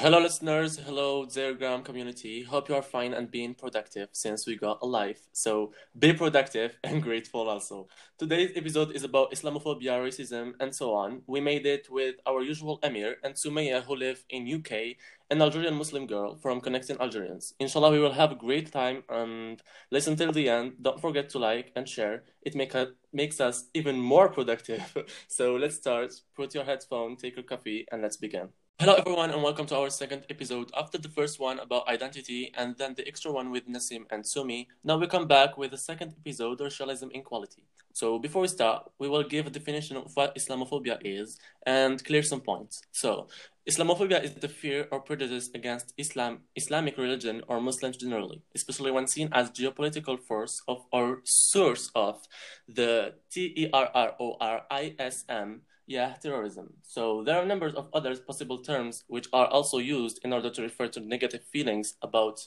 Hello, listeners. Hello, Zergram community. Hope you are fine and being productive since we got alive. So be productive and grateful also. Today's episode is about Islamophobia, racism, and so on. We made it with our usual Emir and Sumaya, who live in UK, an Algerian Muslim girl from Connecting Algerians. Inshallah, we will have a great time and listen till the end. Don't forget to like and share. It make a, makes us even more productive. so let's start. Put your headphone, take your coffee, and let's begin. Hello, everyone, and welcome to our second episode. After the first one about identity and then the extra one with Nassim and Sumi, now we come back with the second episode, racialism inequality. So, before we start, we will give a definition of what Islamophobia is and clear some points. So, Islamophobia is the fear or prejudice against Islam, Islamic religion, or Muslims generally, especially when seen as geopolitical force of or source of the T E R R O R I S M yeah, terrorism. So there are numbers of other possible terms which are also used in order to refer to negative feelings about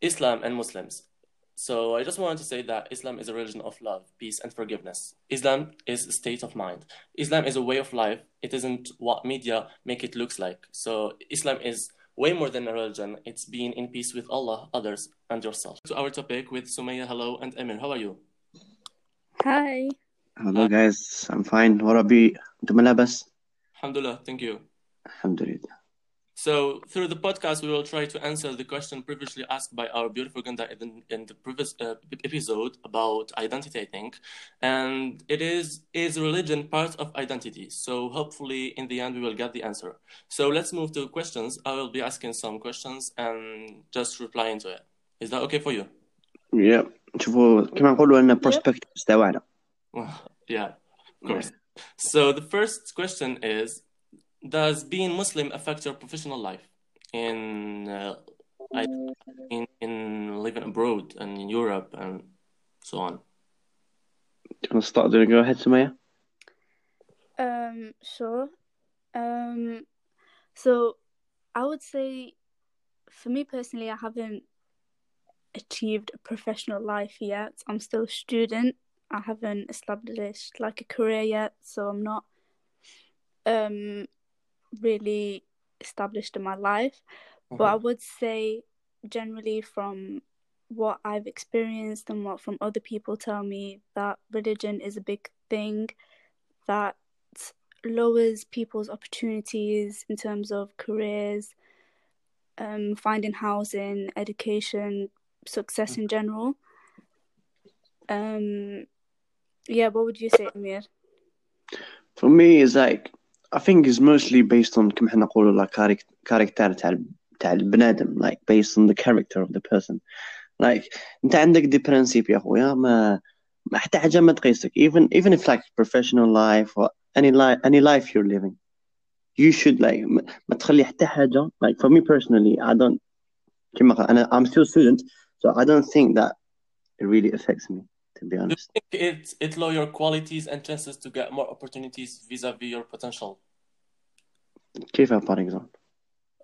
Islam and Muslims. So I just wanted to say that Islam is a religion of love, peace, and forgiveness. Islam is a state of mind. Islam is a way of life. It isn't what media make it looks like. So Islam is way more than a religion. It's being in peace with Allah, others, and yourself. To our topic with Sumaya, hello, and Emir, how are you? Hi. Hello, guys. I'm fine. What about you? Alhamdulillah. Thank you. Alhamdulillah. So through the podcast, we will try to answer the question previously asked by our beautiful Ganda in, in the previous uh, episode about identity, I think. And it is, is religion part of identity? So hopefully in the end, we will get the answer. So let's move to questions. I will be asking some questions and just replying to it. Is that okay for you? Yeah. شوفوا كما نقولوا أن perspectives تاعنا. yeah, of course. So the first question is does being Muslim affect your professional life in, uh, in, in living abroad and in Europe and so on? Do you want to start doing go ahead, Sumaya? Um, sure. Um, so I would say, for me personally, I haven't achieved a professional life yet. I'm still a student I haven't established like a career yet, so I'm not um really established in my life. Mm-hmm. But I would say generally from what I've experienced and what from other people tell me that religion is a big thing that lowers people's opportunities in terms of careers, um, finding housing, education, success in general. Um, yeah, what would you say, Amir? For me, it's like I think it's mostly based on كما احنا نقولوا like character تاع تاع البنادم like based on the character of the person like انت عندك دي برانسيب يا خويا ما ما حتى حاجه ما تقيسك even even if like professional life or any life any life you're living you should like ما تخلي حتى حاجه like for me personally I don't كما انا I'm still a student so I don't think that it really affects me to be honest. Do you think it it lower your qualities and chances to get more opportunities vis-a-vis your potential? كيف for example?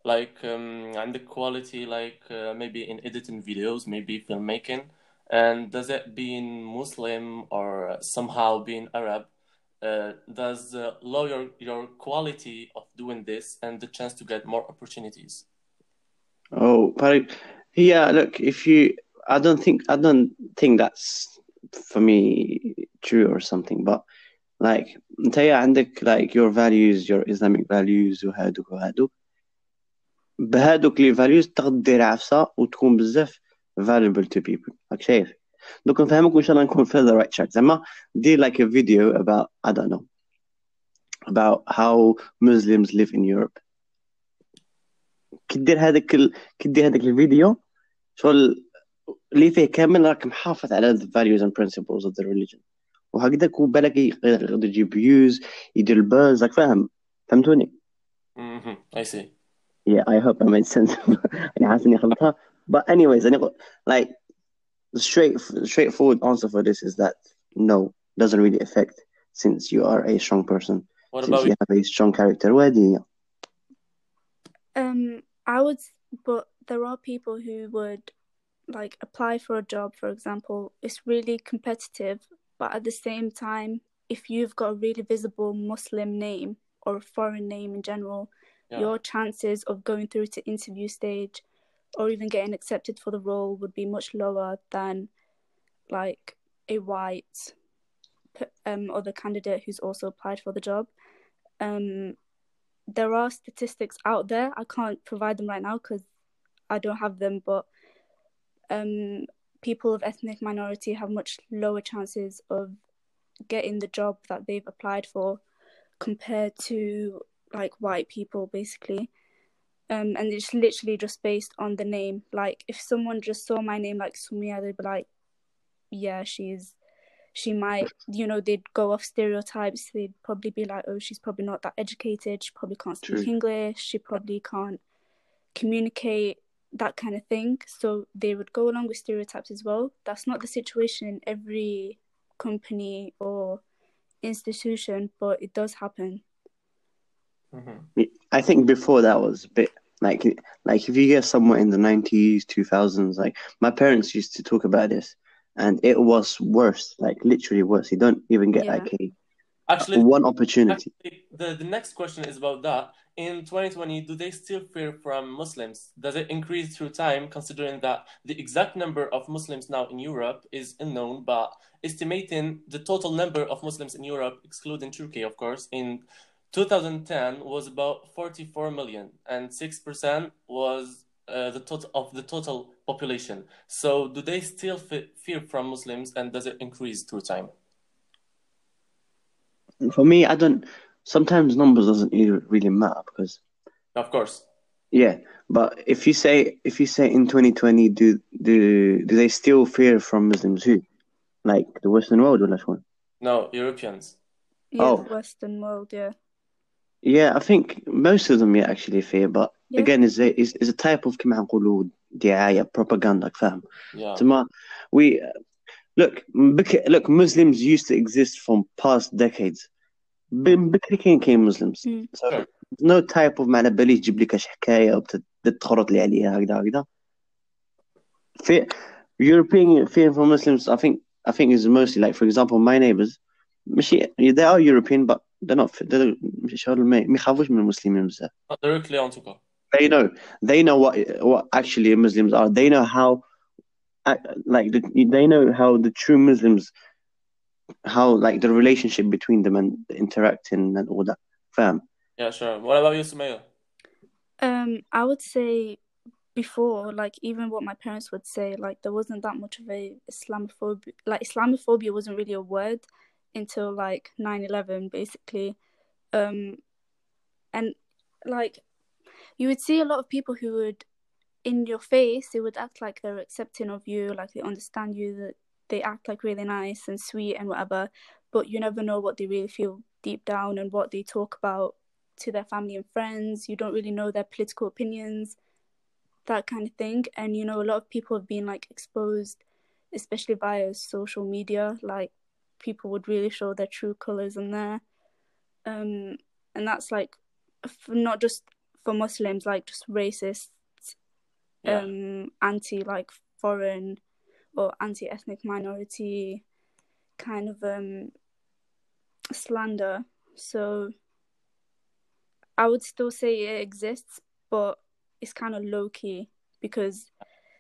Like um, and the quality, like uh, maybe in editing videos, maybe filmmaking, and does it being Muslim or somehow being Arab, uh, does uh, lower your quality of doing this and the chance to get more opportunities? Oh, but yeah, look, if you, I don't think, I don't think that's for me true or something but like انت عندك like your values your Islamic values وهادوك وهادوك بهادوك لي values تقدر دير عفسه وتكون بزاف valuable to people راك شايف دوك نفهمك وان شاء الله نكون في the right track زعما دير like a video about I don't know about how Muslims live in Europe كي دير هذاك ال... كي دير هذاك الفيديو شغل اللي فيه كامل راك محافظ على the values and principles of the religion وهكذاك وبالك يقدر يجيب فيوز يدير الباز راك فاهم فهمتوني I see yeah I hope I made sense انا حاسس اني خلطها but anyways يعني like the straight straightforward answer for this is that no doesn't really affect since you are a strong person what since about you have a strong character وهذه um I would but there are people who would like apply for a job, for example, it's really competitive, but at the same time, if you've got a really visible Muslim name or a foreign name in general, Yeah. your chances of going through to interview stage or even getting accepted for the role would be much lower than like a white um other candidate who's also applied for the job. Um, there are statistics out there. I can't provide them right now because I don't have them, but um, people of ethnic minority have much lower chances of getting the job that they've applied for compared to like white people, basically. Um, and it's literally just based on the name. Like, if someone just saw my name like Sumia, they'd be like, "Yeah, she's." She might, you know, they'd go off stereotypes. They'd probably be like, "Oh, she's probably not that educated. She probably can't speak True. English. She probably can't communicate." That kind of thing. So they would go along with stereotypes as well. That's not the situation in every company or institution, but it does happen. hmm I think before that was a bit like like if you get somewhere in the nineties, two thousands, like my parents used to talk about this, and it was worse, like literally worse. You don't even get Yeah. like a Actually, one opportunity. Actually, the, the next question is about that. In 2020, do they still fear from Muslims? Does it increase through time, considering that the exact number of Muslims now in Europe is unknown, but estimating the total number of Muslims in Europe, excluding Turkey, of course, in 2010 was about 44 million, and 6% was uh, the total of the total population. So, do they still fe fear from Muslims, and does it increase through time? For me, I don't Sometimes numbers doesn't even really matter because Of course. yeah. But if you say if you say in 2020, do do do they still fear from Muslims? Who, like the Western world or which one? No, Europeans. Yeah, Oh. the Western world, yeah. Yeah, I think most of them yeah actually fear, but Yeah. again, is a is is a type of كما نقولوا دعاية propaganda فاهم؟ Yeah. تما we look بك, look Muslims used to exist from past decades. ب- بكري كاين كاين Muslims. Mm. So Sure. no type of معنى بالي تجيب لك شي حكاية وتتخرط لي عليها هكذا هكذا. Fear, European fear from Muslims, I think I think is mostly like for example my neighbors ماشي they are European but they're not they're شغل ما ما يخافوش من المسلمين بزاف. Not directly en tout cas. they know they know what what actually Muslims are. They know how, uh, like the, they know how the true Muslims, how like the relationship between them and interacting and all that. Fam, Yeah, sure. What about you, Sumaya? Um, I would say before, like even what my parents would say, like there wasn't that much of a Islamophobia. Like Islamophobia wasn't really a word until like 9/11, basically. Um, and like you would see a lot of people who would, in your face, they would act like they're accepting of you, like they understand you, that they act like really nice and sweet and whatever. But you never know what they really feel deep down and what they talk about to their family and friends. You don't really know their political opinions, that kind of thing. And you know, a lot of people have been like exposed, especially via social media. Like people would really show their true colors in there, um, and that's like not just for Muslims, like just racist, Yeah. um, anti like foreign or anti ethnic minority kind of um slander. So I would still say it exists, but it's kind of low key because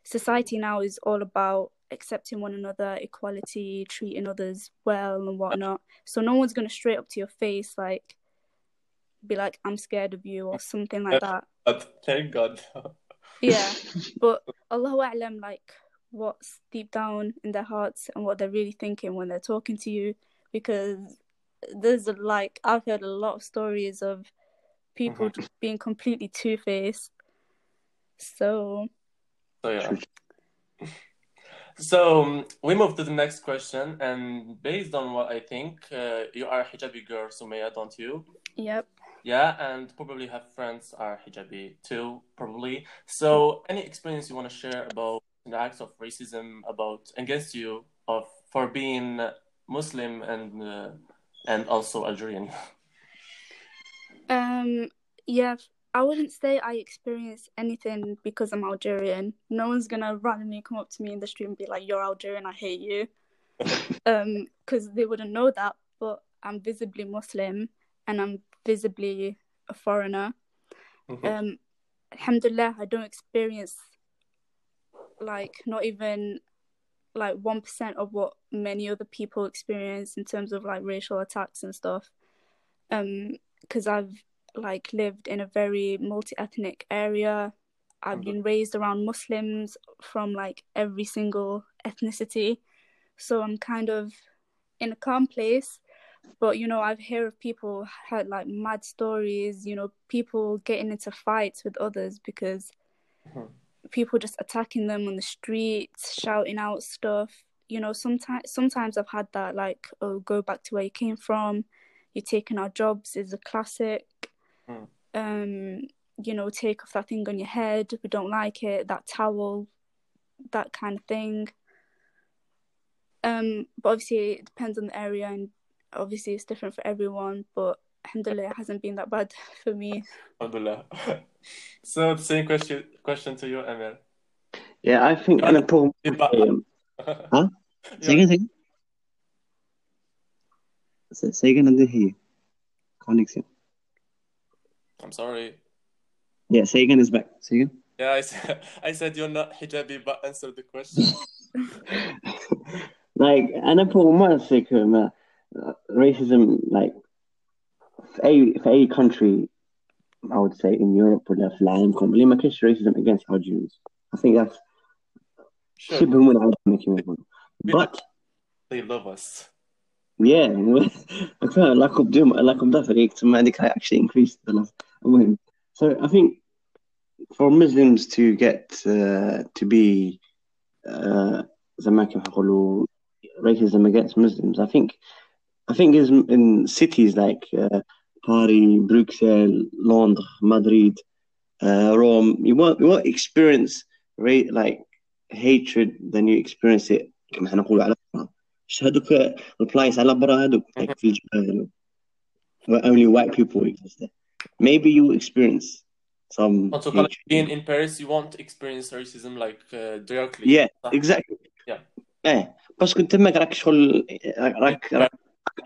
society now is all about accepting one another, equality, treating others well, and whatnot. So no one's gonna straight up to your face like be like, "I'm scared of you" or something like that. But thank God. Yeah, but Allahu A'lam, like what's deep down in their hearts and what they're really thinking when they're talking to you, because there's like I've heard a lot of stories of people just being completely two faced. So So yeah. So um, we move to the next question, and based on what I think, uh, you are a hijabi girl, Sumaya, don't you? yep. Yeah, and probably have friends are hijabi too, probably. So any experience you want to share about the acts of racism about against you of for being Muslim and uh, and also Algerian? Um yeah, I wouldn't say I experienced anything because I'm Algerian. No one's gonna randomly come up to me in the street and be like, "You're Algerian, I hate you," um, because they wouldn't know that. But I'm visibly Muslim and I'm visibly a foreigner. Mhm. um, alhamdulillah, I don't experience like not even like one percent of what many other people experience in terms of like racial attacks and stuff. Um, because I've like lived in a very multi-ethnic area. I've been raised around Muslims from like every single ethnicity, so I'm kind of in a calm place. But you know, I've heard of people had like mad stories. You know, people getting into fights with others because Mhm. People just attacking them on the streets, shouting out stuff. You know, sometimes sometimes I've had that like, oh, go back to where you came from. You're taking our jobs is a classic. Mm. Um, you know, take off that thing on your head. We don't like it. That towel, that kind of thing. Um, but obviously it depends on the area and obviously it's different for everyone. But alhamdulillah, it hasn't been that bad for me. Alhamdulillah. so the same question question to you, Emir. Yeah, I think أنا بقول um, Huh? Say again, say again. Say say again, I didn't hear you. Connection. I'm sorry. Yeah, say again is back. Say again. Yeah, I said, I said you're not hijabi, but answer the question. like أنا بقول ما أفكر ما racism like في أي في أي country I would say in Europe ولا في العالم كله ما كانش racism against our Jews. I think that's Sure, شبه منعدم كما يقولوا. But they love us. Yeah, فعلا لقب دوم لقب ده فريق ثم عندك actually increased the love. المهم. So I think for Muslims to get uh, to be uh, زي ما كيف يقولوا racism against Muslims, I think I think is in cities like uh, Paris, Bruxelles, Londres, Madrid, uh, Rome, you won't you won't experience ra- like hatred than you experience it كما احنا نقول على برا. مش هذوك البلايص على برا هذوك like في الجبال where only white people exist there. Maybe you experience some Also, like, hatred. being in Paris, you won't experience racism like uh, directly. Yeah, exactly. Yeah. ايه باسكو تماك راك شغل راك راك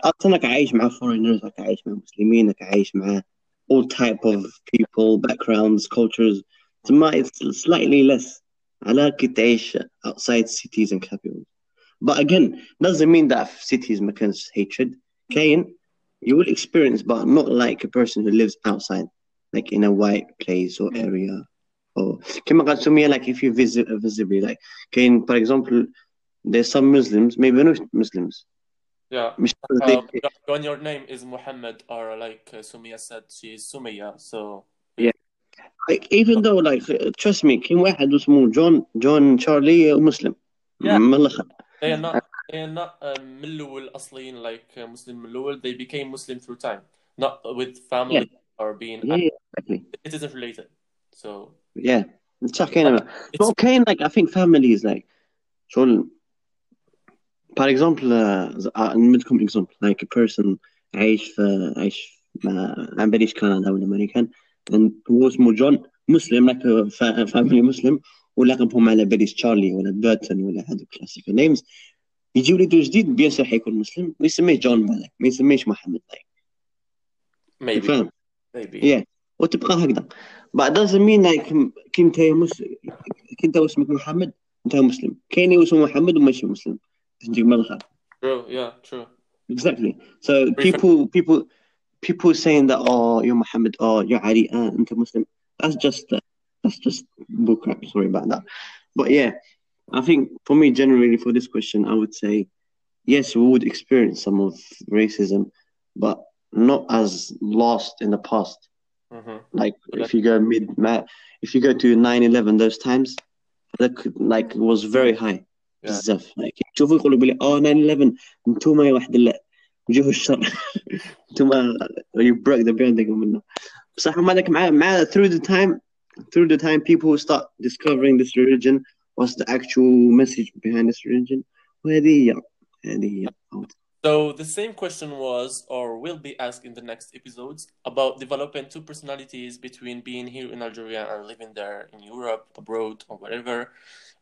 اصلا راك عايش مع foreigners راك عايش مع مسلمين راك عايش مع all type of people backgrounds cultures تما it's slightly less على كي تعيش outside cities and capitals but again doesn't mean that في cities ما كانش hatred كاين you will experience but not like a person who lives outside like in a white place or area or كما قال سمية like if you visit visibly like كاين for example there's some Muslims maybe not Muslims Yeah. مش Um, when your name is Muhammad, or like uh, Sumia said, she is Sumaya. So like even though like trust me كاين واحد اسمه جون جون تشارلي مسلم Yeah. من الاخر they are not they are not um, من الأول أصليين like uh, Muslim من الأول. They became Muslim through time, not with family or being. yeah, yeah exactly It isn't related. So yeah صح كاين it's no كاين like I think families like شغل Example uh, نمدكم example. Like a person عايش في عايش مع عم كندا ولا امريكان هو اسمه جون مسلم like a fa- family مسلم ولقبهم على باليش تشارلي ولا بيرتون ولا هذوك كلاسيكال نيمز يجي ولده جديد بيان سور حيكون مسلم ويسميه جون بالك ما يسميش محمد like. Maybe. فاهم maybe. Yeah. وتبقى هكذا. But doesn't mean like كي انت مسلم كي انت أسمك محمد أنت مسلم. كاين اسمه محمد وماشي مسلم. Hindu madhab. True. Yeah. True. Exactly. So people, people, people saying that oh you're Muhammad, oh you're Ali, uh, into Muslim. That's just uh, that's just bullcrap. Sorry about that. But yeah, I think for me generally for this question, I would say yes, we would experience some of racism, but not as lost in the past. Mm-hmm. Like if you go mid, if you go to 9-11, those times, that like was very high. بزاف like تشوفوا يقولوا بلي اه 9-11 انتوما يا واحد لا وجوه الشر انتوما you broke the building منه بصح هما ذاك مع مع through the time through the time people start discovering this religion what's the actual message behind this religion وهذه هي هذه هي So the same question was, or will be asked in the next episodes, about developing two personalities between being here in Algeria and living there in Europe, abroad, or whatever.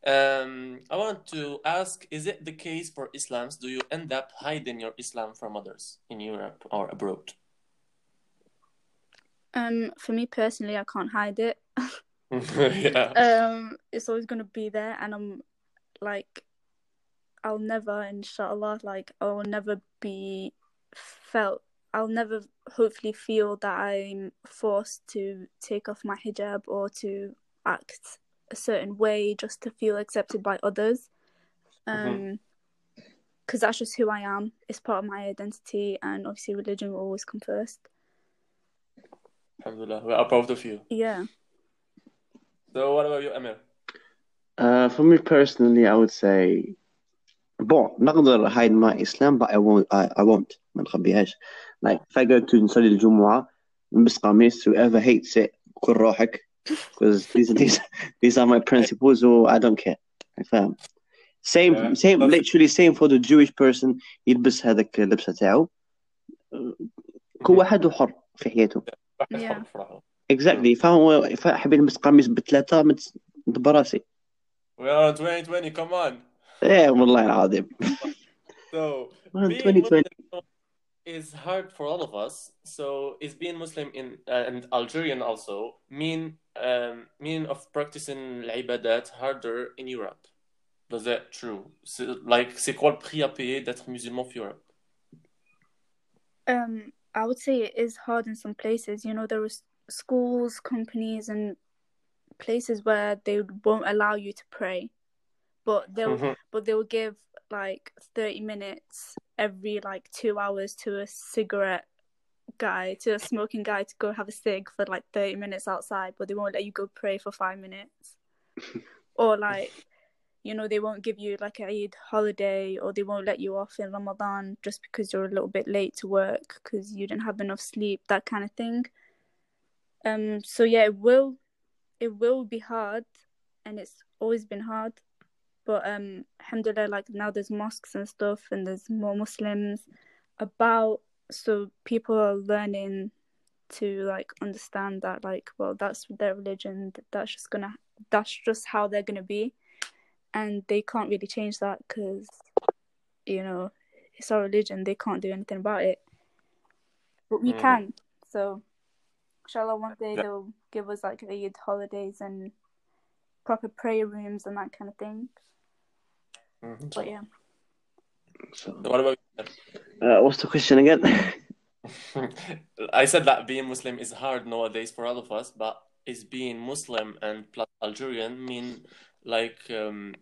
Um, I want to ask: Is it the case for Islams? Do you end up hiding your Islam from others in Europe or abroad? Um, for me personally, I can't hide it. yeah. um, it's always gonna be there, and I'm like, I'll never, inshallah, like I'll never be felt. I'll never, hopefully, feel that I'm forced to take off my hijab or to act a certain way just to feel accepted by others. Um, because that's just who I am. It's part of my identity, and obviously, religion will always come first. Alhamdulillah. We are proud of you. Yeah. So what about you, Amir? Uh, for me personally, I would say, bon, نقدر hide my Islam, but I won't. I, I won't. ما نخبيهاش. Like, if I go to نصلي الجمعة نلبس قميص, whoever hates it, كل روحك. Because these, these, these are my principles, so I don't care. فاهم؟ Same, Yeah, same, that's- literally same for the Jewish person يلبس هذاك اللبسة تاعو. كل واحد وحر في حياته. واحد Yeah. حر بفرحه. Exactly. فهو حاب يلبس قميص بثلاثة مت- براسي. We are in 2020, come on. ايه والله العظيم. So Well, being 2020. Muslim is hard for all of us. So is being Muslim in uh, and Algerian also mean um, meaning of practicing l'ibadat harder in Europe. Was that true? So, like, c'est quoi le prix à payer d'être musulman in Europe? Um, I would say it is hard in some places. You know, there are schools, companies, and places where they won't allow you to pray, but they'll mm-hmm. but they will give like thirty minutes every like two hours to a cigarette guy to a smoking guy to go have a cig for like thirty minutes outside, but they won't let you go pray for five minutes, or like. You know, they won't give you like a Eid holiday or they won't let you off in Ramadan just because you're a little bit late to work because you didn't have enough sleep, that kind of thing. Um, so yeah, it will, it will be hard, and it's always been hard. But um, alhamdulillah, like now there's mosques and stuff, and there's more Muslims about, so people are learning to like understand that like, well, that's their religion. That's just gonna, that's just how they're gonna be, and they can't really change that because, you know, it's our religion. They can't do anything about it, but we Mm. can. So, inshallah, one day Yeah. they'll give us like Eid holidays and proper prayer rooms and that kind of thing. Mhm. But yeah, So, So what about you? uh, what's the question again? I said that being Muslim is hard nowadays for all of us, but is being Muslim and plus Algerian mean like um,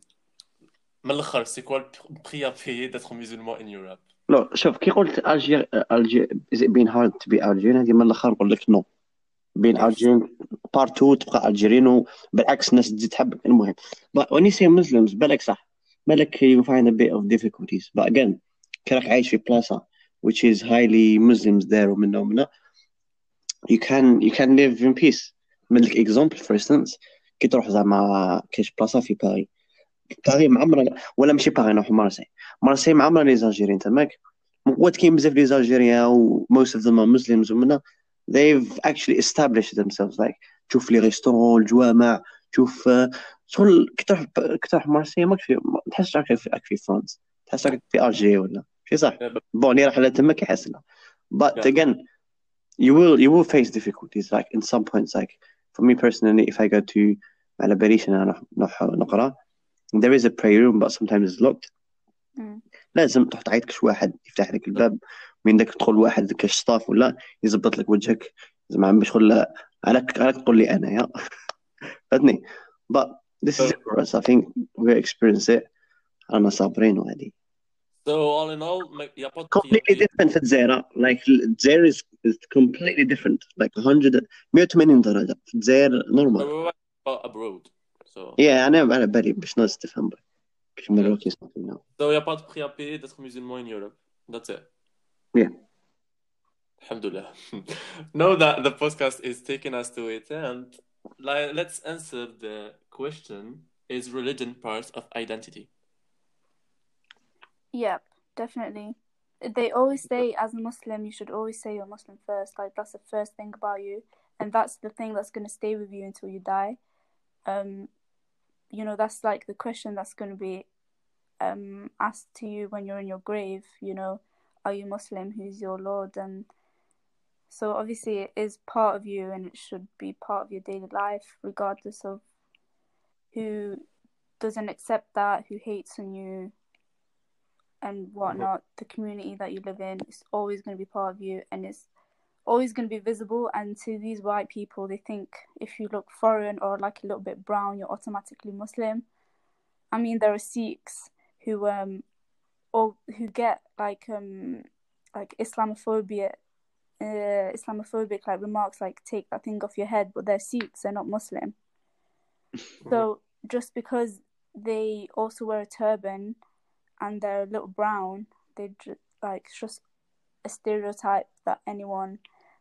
من الآخر c'est quoi le prix à payer d'être musulman in Europe? لا شوف كي قلت الجير الجير is it being hard to be Algerian هذه من الاخر نقول لك نو being Yes. Algerian part 2 تبقى الجيريين وبالعكس الناس تزيد تحبك المهم but when you say Muslims بالك صح بالك you find a bit of difficulties but again كي راك عايش في بلاصة which is highly Muslims there ومنا ومنا you can you can live in peace من لك example for instance كي تروح زعما كاش بلاصة في باري باري معمرة ولا ماشي باري نروح مارسي مارسي معمرة لي زالجيريين تماك وات كاين بزاف لي زالجيريان و most of them are Muslims ومنا they've actually established themselves like تشوف لي ريستورون الجوامع تشوف آه، شغل كي تروح كي تروح مارسي ماك في ما تحسش راك في فرنسا. تحس راك في الجي ولا شي صح؟ بون راح لتمك يحس لا. But Yeah. again you will you will face difficulties like in some points like for me personally if I go to على باليش أنا نروح نقرا there is a prayer room but sometimes it's locked. Mm. لازم تروح تعيط كش واحد يفتح لك الباب. من داك تدخل واحد كاش ستاف ولا يزبط لك وجهك. زعما باش شغل عليك عليك تقول لي أنا يا فهمتني؟ But this is it for us I think we experience it رانا صابرين وهذه So all in all, ما- y a pas de prix à completely payer. different في الجزائر like الجزائر is, is completely different like 100 180 درجة في الجزائر normal But we're about abroad. So yeah أنا على بالي باش ناس تفهم برك كش مروكي something now so y a pas de prix à payer d'être musulman in Europe. That's it. Yeah. Alhamdulillah. know that the podcast is taking us to it, and like, let's answer the question: Is religion part of identity? Yep, definitely. They always say, as a Muslim, you should always say you're Muslim first. Like that's the first thing about you, and that's the thing that's gonna stay with you until you die. Um, you know, that's like the question that's gonna be um asked to you when you're in your grave. You know, are you Muslim? Who's your Lord? And So obviously it is part of you and it should be part of your daily life, regardless of who doesn't accept that, who hates on you and whatnot. The community that you live in is always going to be part of you and it's always going to be visible. And to these white people, they think if you look foreign or like a little bit brown, you're automatically Muslim. I mean, there are Sikhs who um or who get like um like Islamophobia, uh, Islamophobic like remarks like "take that thing off your head," but they're Sikhs, they're not Muslim. so just because they also wear a turban and they're a little brown, they just like it's just a stereotype that anyone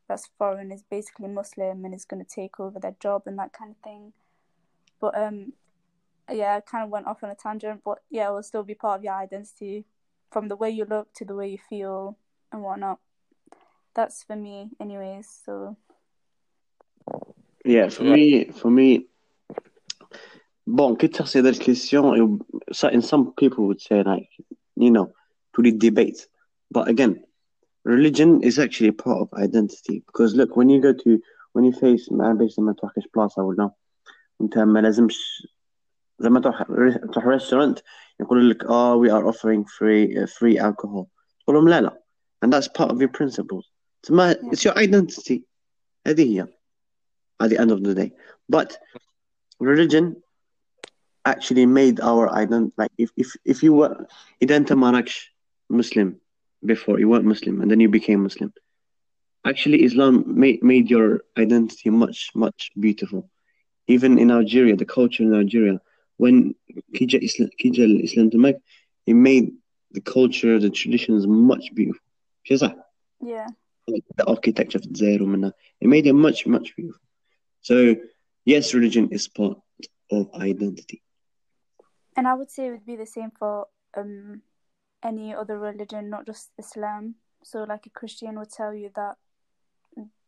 that's foreign is basically Muslim and is going to take over their job and that kind of thing. But um, yeah, I kind of went off on a tangent, but yeah, it will still be part of your identity from the way you look to the way you feel and whatnot That's for me, anyways. So Yeah, for me, for me, bon, quitte faire cette question, and some people would say like, you know, to the debate. But again, religion is actually a part of identity because look, when you go to when you face ما بيش لما تروح كاش بلاصة ولا انت ما لازمش لما تروح تروح restaurant يقول لك اه we are offering free uh, free alcohol تقول لهم لا لا and that's part of your principles تسمى it's your identity هذه هي at the end of the day but religion actually made our identity like if, if, if you were إذا أنت ما راكش Muslim before you weren't Muslim and then you became Muslim actually Islam made, made your identity much much beautiful even in Algeria the culture in Algeria when Kija Islam, Kija Islam to Mecca, it made the culture, the traditions much beautiful. Yeah. Like the architecture of Zaire, it made it much, much beautiful. So, yes, religion is part of identity. And I would say it would be the same for um, any other religion, not just Islam. So, like a Christian would tell you that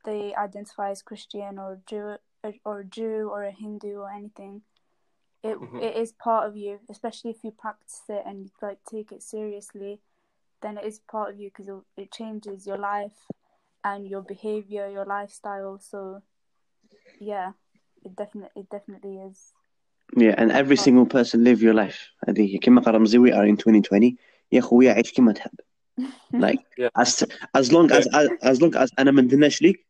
they identify as Christian or Jew or Jew or a Hindu or anything it mm-hmm. it is part of you especially if you practice it and like take it seriously then it is part of you because it, it changes your life and your behavior your lifestyle so yeah it definitely it definitely is yeah and every single person live your life هذه كما قال رمزي we are in 2020 يا خويا عيش كما تحب like yeah. as as long as as, as long as انا ما ندناش ليك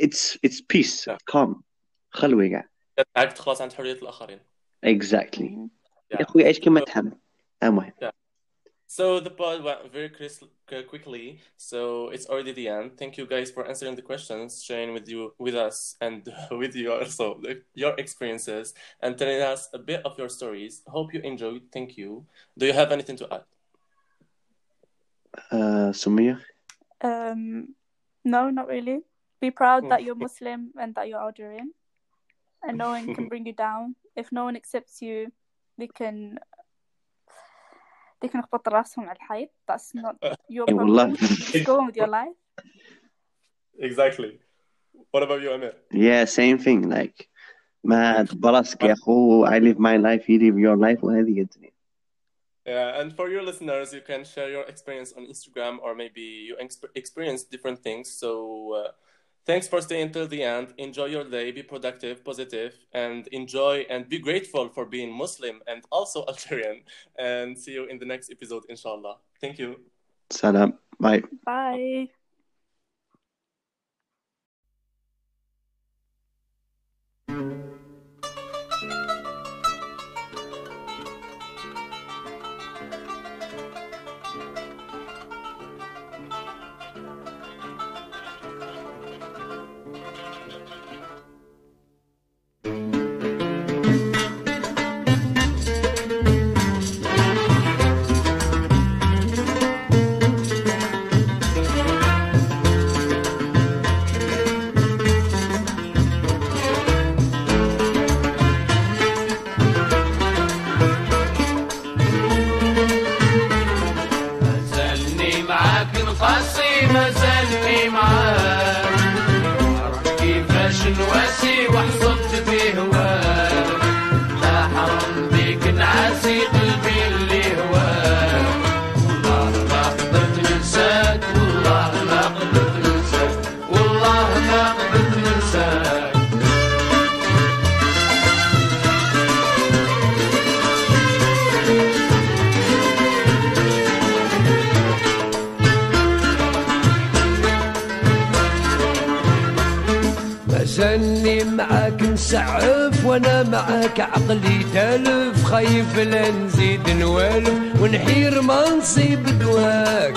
it's it's peace yeah. calm خلوي كاع خلاص عند حريه الاخرين Exactly. يا اخوي عيش كما تحب المهم So the pod went very quickly, so it's already the end. Thank you guys for answering the questions, sharing with you, with us, and with you also your experiences, and telling us a bit of your stories. Hope you enjoyed. Thank you. Do you have anything to add? Uh, Sumia. Um, no, not really. Be proud that you're Muslim and that you're Algerian, and no one can bring you down if no one accepts you they can they can خبط راسهم على الحيط that's not your problem go on with your life exactly what about you Amir yeah same thing like ما براسك يا اخو I live my life you live your life وهذه الدنيا yeah, and for your listeners, you can share your experience on Instagram, or maybe you experience different things. So uh, Thanks for staying till the end. Enjoy your day, be productive, positive, and enjoy and be grateful for being Muslim and also Algerian. And see you in the next episode, inshallah. Thank you. Salam. Bye. Bye. Bye. مازالني معاك نسعف وأنا معاك عقلي تالف خايف لا نزيد نوالف ونحير ما نصيب دواك.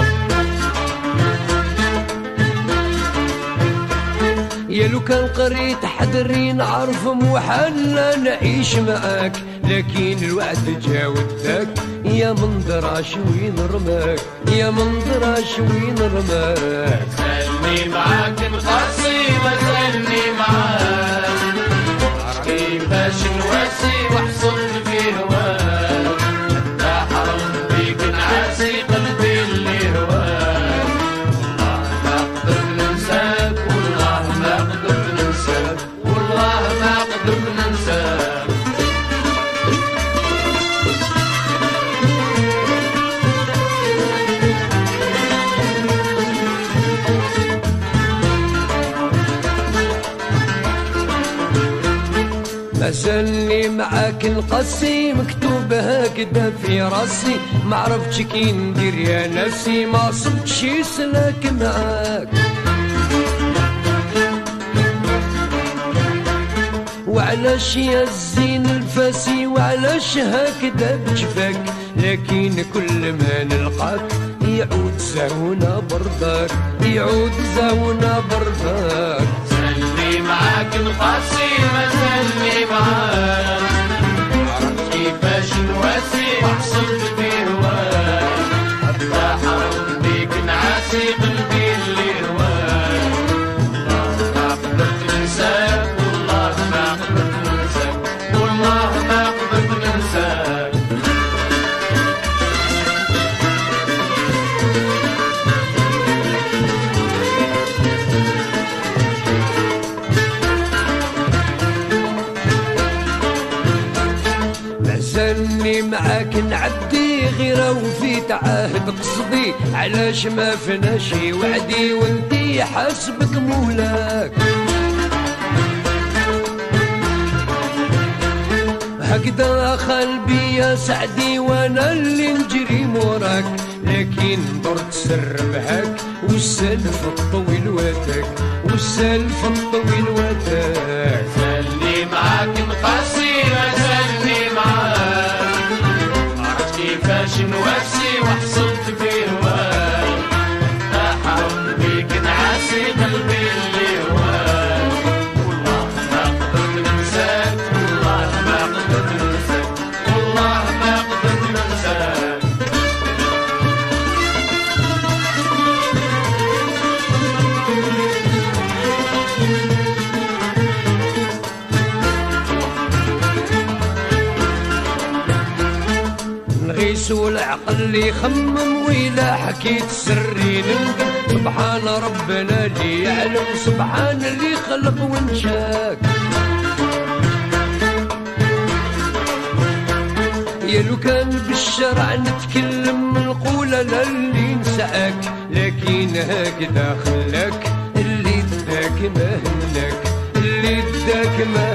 يا لو كان قريت حدري نعرف موحلنا نعيش معاك لكن الوعد جا وداك. يا منظراش وين رماك؟ يا منظراش وين رماك؟ خلني معاك نقصي وسلم معاك. كيفاش نواسي وحصل معاك نقصي مكتوب هكذا في راسي. ما عرفتش كي ندير يا ناسي ما صبتش سلاك معاك. وعلاش يا الزين الفاسي؟ وعلاش هكذا بجفاك لكن كل ما نلقاك يعود زاونا برضاك. يعود زاونا برضاك. سلي معاك نقاسي ما سلي معاك. الواسع وحصلت غير وفي تعاهد قصدي علاش ما فناش وعدي وانتي حاسبك مولاك. هكذا قلبي يا سعدي وأنا اللي نجري موراك لكن درت سر بهاك والسلف الطويل واتاك والسلف الطويل واتاك. اللي يخمم وإلا حكيت سري نندم سبحان ربنا اللي يعلم سبحان اللي خلق وانشاك يا لو كان بالشرع نتكلم نقول لا اللي نساك لكن هكذا خلاك اللي اداك ما هناك اللي اداك ما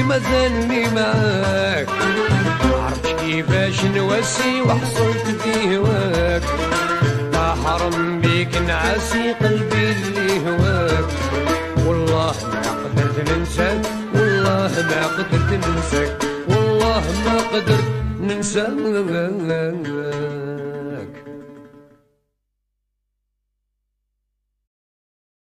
نقصي مازالني معاك. عرفت كيفاش نواسي وحصلت في هواك لا حرم بيك نعاسي قلبي اللي هواك والله ما قدرت ننساك والله ما قدرت ننساك. والله ما قدرت ننساك.